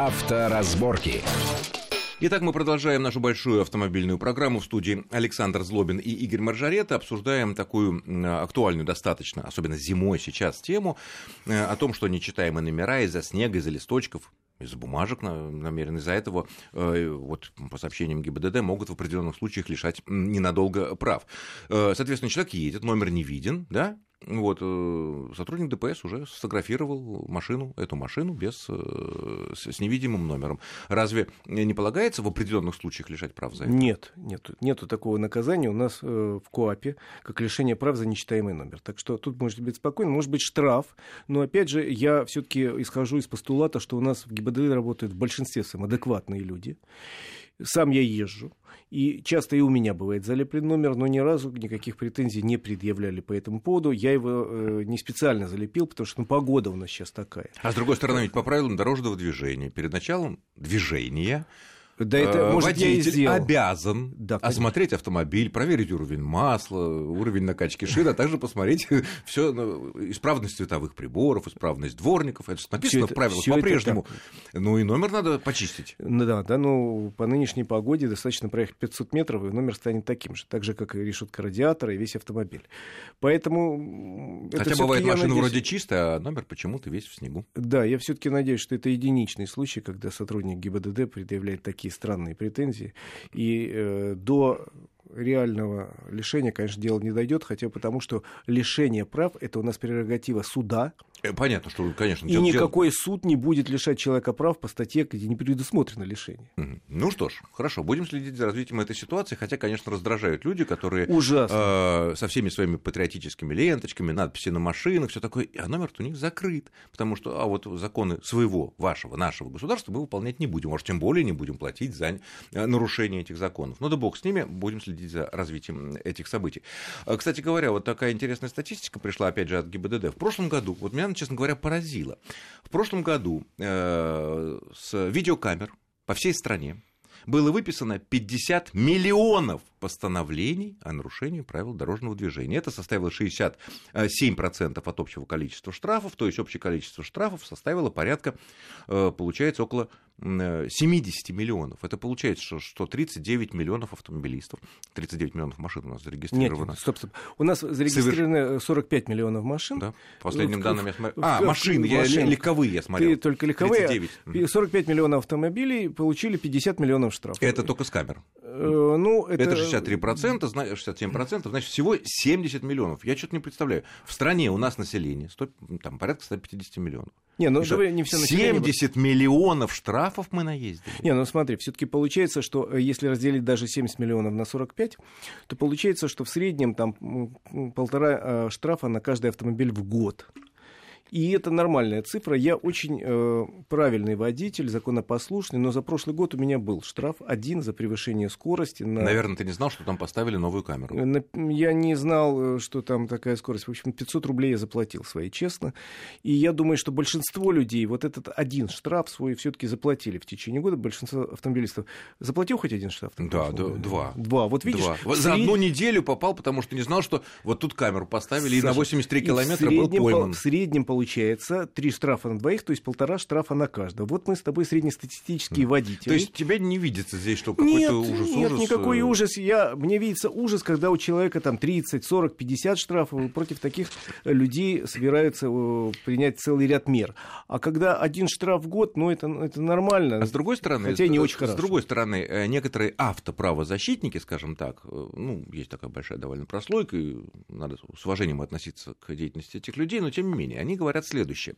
Авторазборки. Итак, мы продолжаем нашу большую автомобильную программу в студии Александр Злобин и Игорь Маржарета. Обсуждаем такую актуальную достаточно, особенно зимой сейчас, тему э, о том, что нечитаемые номера из-за снега, из-за листочков из бумажек намеренно. Из-за этого, э, вот по сообщениям ГИБДД, могут в определенных случаях лишать ненадолго прав. Э, соответственно, человек едет, номер не виден, да, вот, э, сотрудник ДПС уже сфотографировал машину, эту машину без, э, с невидимым номером. Разве не полагается в определенных случаях лишать прав за это? Нет, нет, нету такого наказания у нас э, в КОАПе, как лишение прав за нечитаемый номер. Так что тут можете быть спокойны, может быть штраф, но опять же я все-таки исхожу из постулата, что у нас в ГИБДД работают в большинстве своем адекватные люди. Сам я езжу. И часто и у меня бывает залеплен номер, но ни разу никаких претензий не предъявляли по этому поводу. Я его э, не специально залепил, потому что ну, погода у нас сейчас такая. А с другой стороны, ведь по правилам дорожного движения, перед началом движения да это, э, может, водитель обязан да, осмотреть автомобиль, проверить уровень масла, уровень накачки шин, а также посмотреть все ну, исправность световых приборов, исправность дворников. Это написано это, в правилах по-прежнему. Ну и номер надо почистить. Ну да, да, ну по нынешней погоде достаточно проехать 500 метров, и номер станет таким же, так же, как и решетка радиатора и весь автомобиль. Поэтому... Хотя бывает машина надеюсь... вроде чистая, а номер почему-то весь в снегу. Да, я все-таки надеюсь, что это единичный случай, когда сотрудник ГИБДД предъявляет такие такие странные претензии. И э, до реального лишения, конечно, дело не дойдет, хотя потому что лишение прав это у нас прерогатива суда. Э, понятно, что, конечно. И никакой суд не будет лишать человека прав по статье, где не предусмотрено лишение. Ну что ж, хорошо, будем следить за развитием этой ситуации, хотя, конечно, раздражают люди, которые Ужасно. Э, со всеми своими патриотическими ленточками, надписи на машинах, все такое, а номер у них закрыт, потому что, а вот законы своего, вашего, нашего государства мы выполнять не будем, может, тем более не будем платить за э, нарушение этих законов. Ну да бог с ними, будем следить за развитием этих событий. А, кстати говоря, вот такая интересная статистика пришла, опять же, от ГИБДД. В прошлом году, вот меня, честно говоря, поразило. В прошлом году э, с видеокамер по всей стране было выписано 50 миллионов постановлений о нарушении правил дорожного движения. Это составило 67% от общего количества штрафов, то есть общее количество штрафов составило порядка, э, получается, около 70 миллионов. Это получается, что, что 39 миллионов автомобилистов, 39 миллионов машин у нас зарегистрировано. Нет, стоп, стоп. У нас зарегистрировано 45 миллионов машин. Да, последним в, данным я смотрю. А, машины, я, легковые я смотрел. Ты только легковые. 39. 45 миллионов автомобилей получили 50 миллионов штрафов. Это только с камер. Э, ну, это... это 63%, 67%, значит, всего 70 миллионов. Я что-то не представляю. В стране у нас население 100, там, порядка 150 миллионов. Не, ну, давай не все 70 миллионов штрафов мы наездили. Не, ну смотри, все-таки получается, что э, если разделить даже 70 миллионов на 45, то получается, что в среднем там полтора э, штрафа на каждый автомобиль в год. И это нормальная цифра. Я очень э, правильный водитель, законопослушный, но за прошлый год у меня был штраф один за превышение скорости. На... Наверное, ты не знал, что там поставили новую камеру. На... Я не знал, э, что там такая скорость. В общем, 500 рублей я заплатил свои, честно. И я думаю, что большинство людей вот этот один штраф свой все-таки заплатили в течение года. Большинство автомобилистов заплатил хоть один штраф? Да, да два. Два. Вот видишь. Два. Сред... За одну неделю попал, потому что не знал, что вот тут камеру поставили, Саша, и на 83 километра был пойман. В среднем получается три штрафа на двоих, то есть полтора штрафа на каждого. Вот мы с тобой среднестатистические mm. водители. То есть тебя не видится здесь, что какой-то ужас, нет, ужас? никакой э, ужас. Я, мне видится ужас, когда у человека там 30, 40, 50 штрафов, и против таких людей собираются э, принять целый ряд мер. А когда один штраф в год, ну это, это нормально. А с другой стороны, хотя не очень с, хорошо. С другой стороны, э, некоторые автоправозащитники, скажем так, ну, есть такая большая довольно прослойка, и надо с уважением относиться к деятельности этих людей, но тем не менее, они говорят следующее следующее,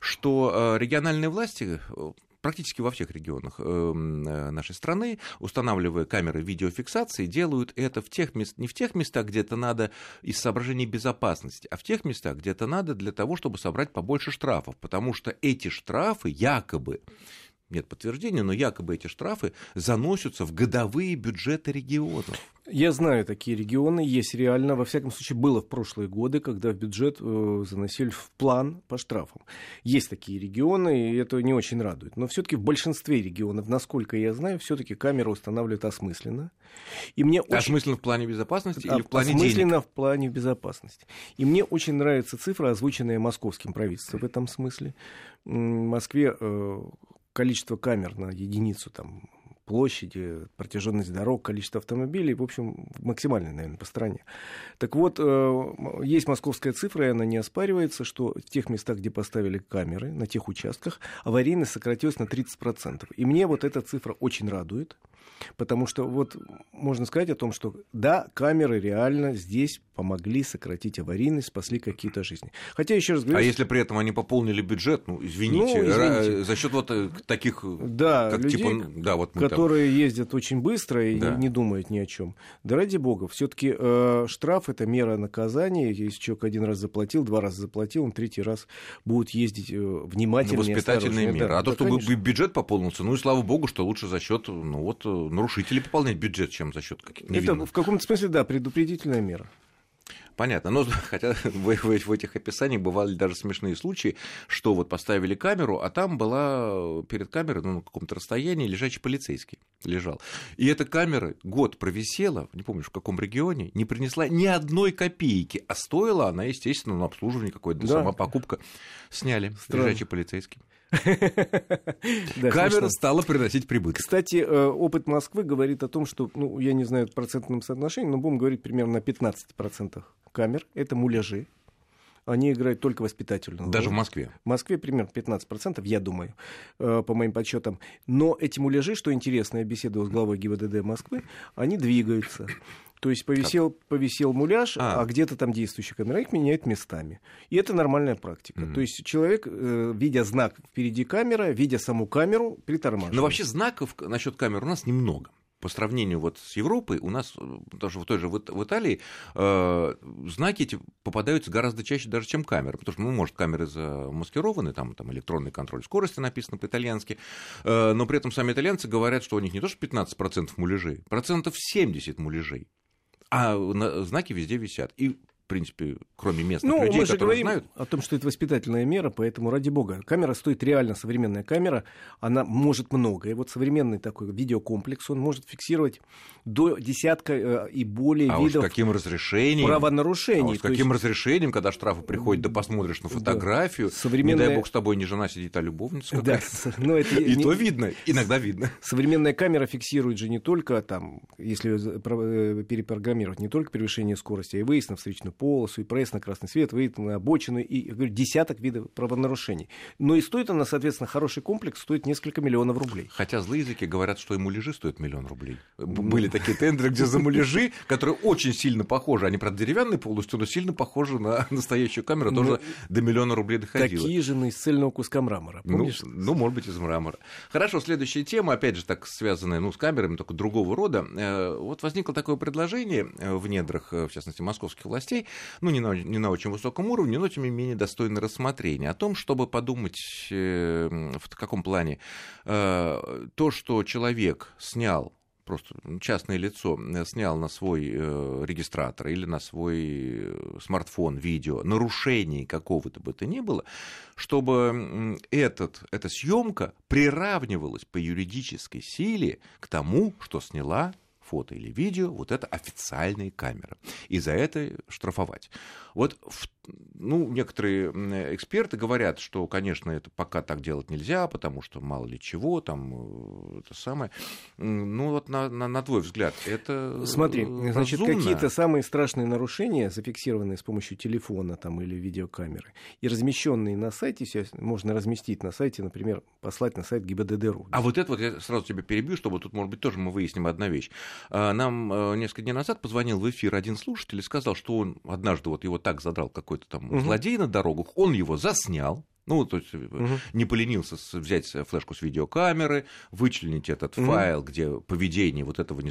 что э, региональные власти э, практически во всех регионах э, нашей страны, устанавливая камеры видеофиксации, делают это в тех мест, не в тех местах, где это надо из соображений безопасности, а в тех местах, где это надо для того, чтобы собрать побольше штрафов, потому что эти штрафы якобы нет подтверждения, но якобы эти штрафы заносятся в годовые бюджеты регионов. Я знаю такие регионы, есть реально, во всяком случае, было в прошлые годы, когда в бюджет э, заносили в план по штрафам. Есть такие регионы, и это не очень радует. Но все-таки в большинстве регионов, насколько я знаю, все-таки камеры устанавливают осмысленно. И мне осмысленно очень... в плане безопасности или в плане осмысленно денег? в плане безопасности. И мне очень нравится цифра, озвученная московским правительством в этом смысле. В Москве э, количество камер на единицу там, площади, протяженность дорог, количество автомобилей, в общем, максимальное, наверное, по стране. Так вот, э, есть московская цифра, и она не оспаривается, что в тех местах, где поставили камеры, на тех участках, аварийность сократилась на 30%. И мне вот эта цифра очень радует. Потому что вот можно сказать о том, что да, камеры реально здесь помогли сократить аварийность, спасли какие-то жизни. Хотя, еще раз говорю... А если при этом они пополнили бюджет, ну, извините, ну, извините. за счет вот э, таких... Да, как, людей, типа, да вот которые там... ездят очень быстро и да. не, не думают ни о чем. Да ради бога, все таки э, штраф — это мера наказания. Если человек один раз заплатил, два раза заплатил, он третий раз будет ездить э, внимательно. Ну, воспитательные меры. Да, а да, то, что конечно. бюджет пополнился, ну и слава богу, что лучше за счет ну, вот, нарушителей пополнять бюджет, чем за счет каких-то невинных. Это в каком-то смысле, да, предупредительная мера. Понятно. Но хотя в, в, в этих описаниях бывали даже смешные случаи, что вот поставили камеру, а там была перед камерой, ну, на каком-то расстоянии, лежачий полицейский лежал. И эта камера год провисела, не помню, в каком регионе, не принесла ни одной копейки, а стоила она, естественно, на обслуживание какое-то, да. сама покупка. Сняли Странно. лежачий полицейский. Камера стала приносить прибыток. Кстати, э, опыт Москвы говорит о том, что, ну, я не знаю процентном соотношении, но будем говорить примерно на 15% камер. Это муляжи. Они играют только воспитательную Даже в Москве? В Москве примерно 15%, я думаю, э, по моим подсчетам. Но эти муляжи, что интересно, я беседовал с главой ГИБДД Москвы, они двигаются. То есть повисел, повисел муляж, а. а где-то там действующая камера, их меняют местами. И это нормальная практика. Mm-hmm. То есть человек, э, видя знак впереди камеры, видя саму камеру, притормаживает. Но вообще знаков насчет камер у нас немного по сравнению вот с Европой, у нас даже в той же в Италии э, знаки эти попадаются гораздо чаще даже, чем камеры, потому что, ну, может, камеры замаскированы, там, там электронный контроль скорости написано по-итальянски, э, но при этом сами итальянцы говорят, что у них не то что 15% муляжей, процентов 70 муляжей. А знаки везде висят. И в принципе, кроме местных ну, людей, мы же которые говорим знают. о том, что это воспитательная мера, поэтому, ради бога, камера стоит реально, современная камера, она может многое. Вот современный такой видеокомплекс, он может фиксировать до десятка э, и более а видов уж каким разрешением, правонарушений. А уж каким есть... разрешением, когда штрафы приходят, да посмотришь на фотографию, да. Современная... не дай бог с тобой не жена сидит, а любовница да. Но это И не... то видно, иногда видно. Современная камера фиксирует же не только, там, если э, перепрограммировать, не только превышение скорости, а и выезд на встречную полосу, и проезд на красный свет, выйдет на обочину, и, говорю, десяток видов правонарушений. Но и стоит она, соответственно, хороший комплекс, стоит несколько миллионов рублей. Хотя злые языки говорят, что и муляжи стоят миллион рублей. Были такие тендеры, где за муляжи, которые очень сильно похожи, они, правда, деревянные полностью, но сильно похожи на настоящую камеру, тоже ну, до миллиона рублей доходило. Такие же, из цельного куска мрамора, ну, помнишь? Ну, ну, может быть, из мрамора. Хорошо, следующая тема, опять же, так связанная ну, с камерами, только другого рода. Э, вот возникло такое предложение э, в недрах, э, в частности, московских властей, ну, не на, не на очень высоком уровне, но, тем не менее, достойно рассмотрения, о том, чтобы подумать, э, в каком плане э, то, что человек снял просто частное лицо снял на свой э, регистратор или на свой смартфон видео нарушений какого-то бы то ни было, чтобы этот, эта съемка приравнивалась по юридической силе к тому, что сняла фото или видео, вот это официальные камеры. И за это штрафовать. Вот ну, некоторые эксперты говорят, что, конечно, это пока так делать нельзя, потому что мало ли чего, там, э, это самое. Ну, вот на, на, на твой взгляд, это Смотри, разумно? значит, какие-то самые страшные нарушения, зафиксированные с помощью телефона там, или видеокамеры, и размещенные на сайте, можно разместить на сайте, например, послать на сайт ГИБДД.ру. А вот это вот я сразу тебя перебью, чтобы тут, может быть, тоже мы выясним одну вещь. А, нам э, несколько дней назад позвонил в эфир один слушатель и сказал, что он однажды вот его так задрал какой-то там угу. злодей на дорогах, он его заснял, ну, то есть угу. не поленился взять флешку с видеокамеры, вычленить этот угу. файл, где поведение вот этого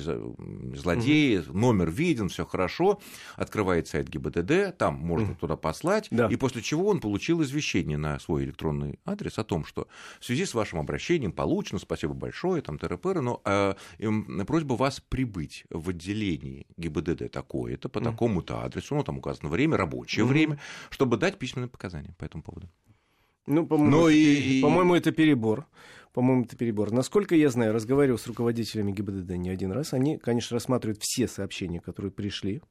злодея, угу. номер виден, все хорошо, открывает сайт ГИБДД, там можно угу. туда послать, да. и после чего он получил извещение на свой электронный адрес о том, что в связи с вашим обращением получено, спасибо большое, там ТРПР, но э, просьба вас прибыть в отделении ГИБДД такое-то, по угу. такому-то адресу, ну, там указано время, рабочее угу. время, чтобы дать письменные показания по этому поводу. Ну, по-моему, это, и... по-моему, это перебор. По-моему, это перебор. Насколько я знаю, разговаривал с руководителями ГИБДД не один раз, они, конечно, рассматривают все сообщения, которые пришли.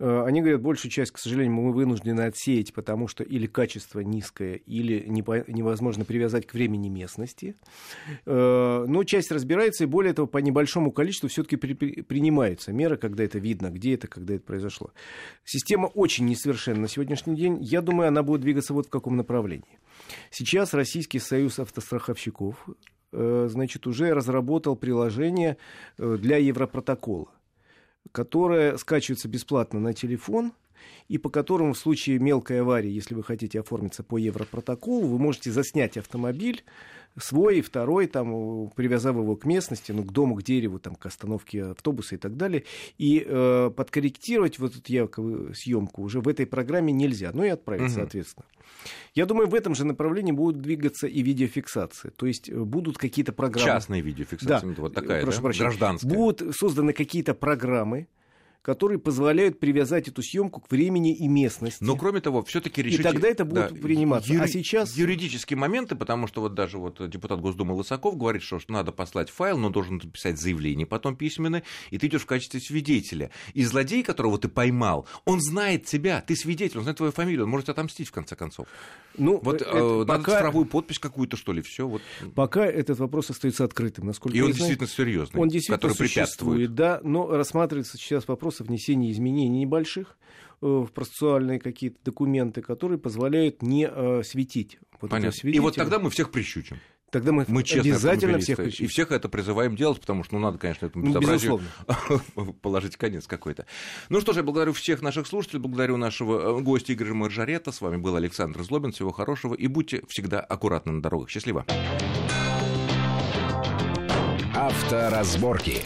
Э, они говорят, большую часть, к сожалению, мы вынуждены отсеять, потому что или качество низкое, или невозможно привязать к времени местности. Э, но часть разбирается, и более того, по небольшому количеству все-таки принимаются меры, когда это видно, где это, когда это произошло. Система очень несовершенна на сегодняшний день. Я думаю, она будет двигаться вот в каком направлении. Сейчас Российский союз автостраховщиков э, значит, уже разработал приложение для Европротокола которая скачивается бесплатно на телефон и по которому в случае мелкой аварии, если вы хотите оформиться по Европротоколу, вы можете заснять автомобиль, свой второй, там, привязав его к местности, ну, к дому, к дереву, там, к остановке автобуса и так далее, и э, подкорректировать вот эту якобы съемку уже в этой программе нельзя, ну и отправить, угу. соответственно. Я думаю, в этом же направлении будут двигаться и видеофиксации. То есть э, будут какие-то программы... Частные видеофиксации, да. вот такая, Прошу да? Прощения. Гражданская. Будут созданы какие-то программы, которые позволяют привязать эту съемку к времени и местности. Но кроме того, все-таки решить... И тогда это будет да, приниматься. Юри... А сейчас... Юридические моменты, потому что вот даже вот депутат Госдумы Лысаков говорит, что надо послать файл, но должен написать заявление потом письменное, и ты идешь в качестве свидетеля. И злодей, которого ты поймал, он знает тебя, ты свидетель, он знает твою фамилию, он может отомстить в конце концов. Ну, вот это, э, надо пока... цифровую подпись какую-то, что ли, все. Вот. Пока этот вопрос остается открытым, насколько И он знаю. действительно серьезный, он действительно который препятствует. Да, но рассматривается сейчас вопрос о внесении изменений небольших э, в процессуальные какие-то документы, которые позволяют не э, светить. Вот Понятно. И вот тогда мы всех прищучим. Тогда мы, мы обязательно всех прищучим. И всех это призываем делать, потому что ну, надо, конечно, этому ну, безобразию положить конец какой-то. Ну что ж, я благодарю всех наших слушателей, благодарю нашего э, гостя Игоря Маржарета. С вами был Александр Злобин. Всего хорошего и будьте всегда аккуратны на дорогах. Счастливо. Авторазборки.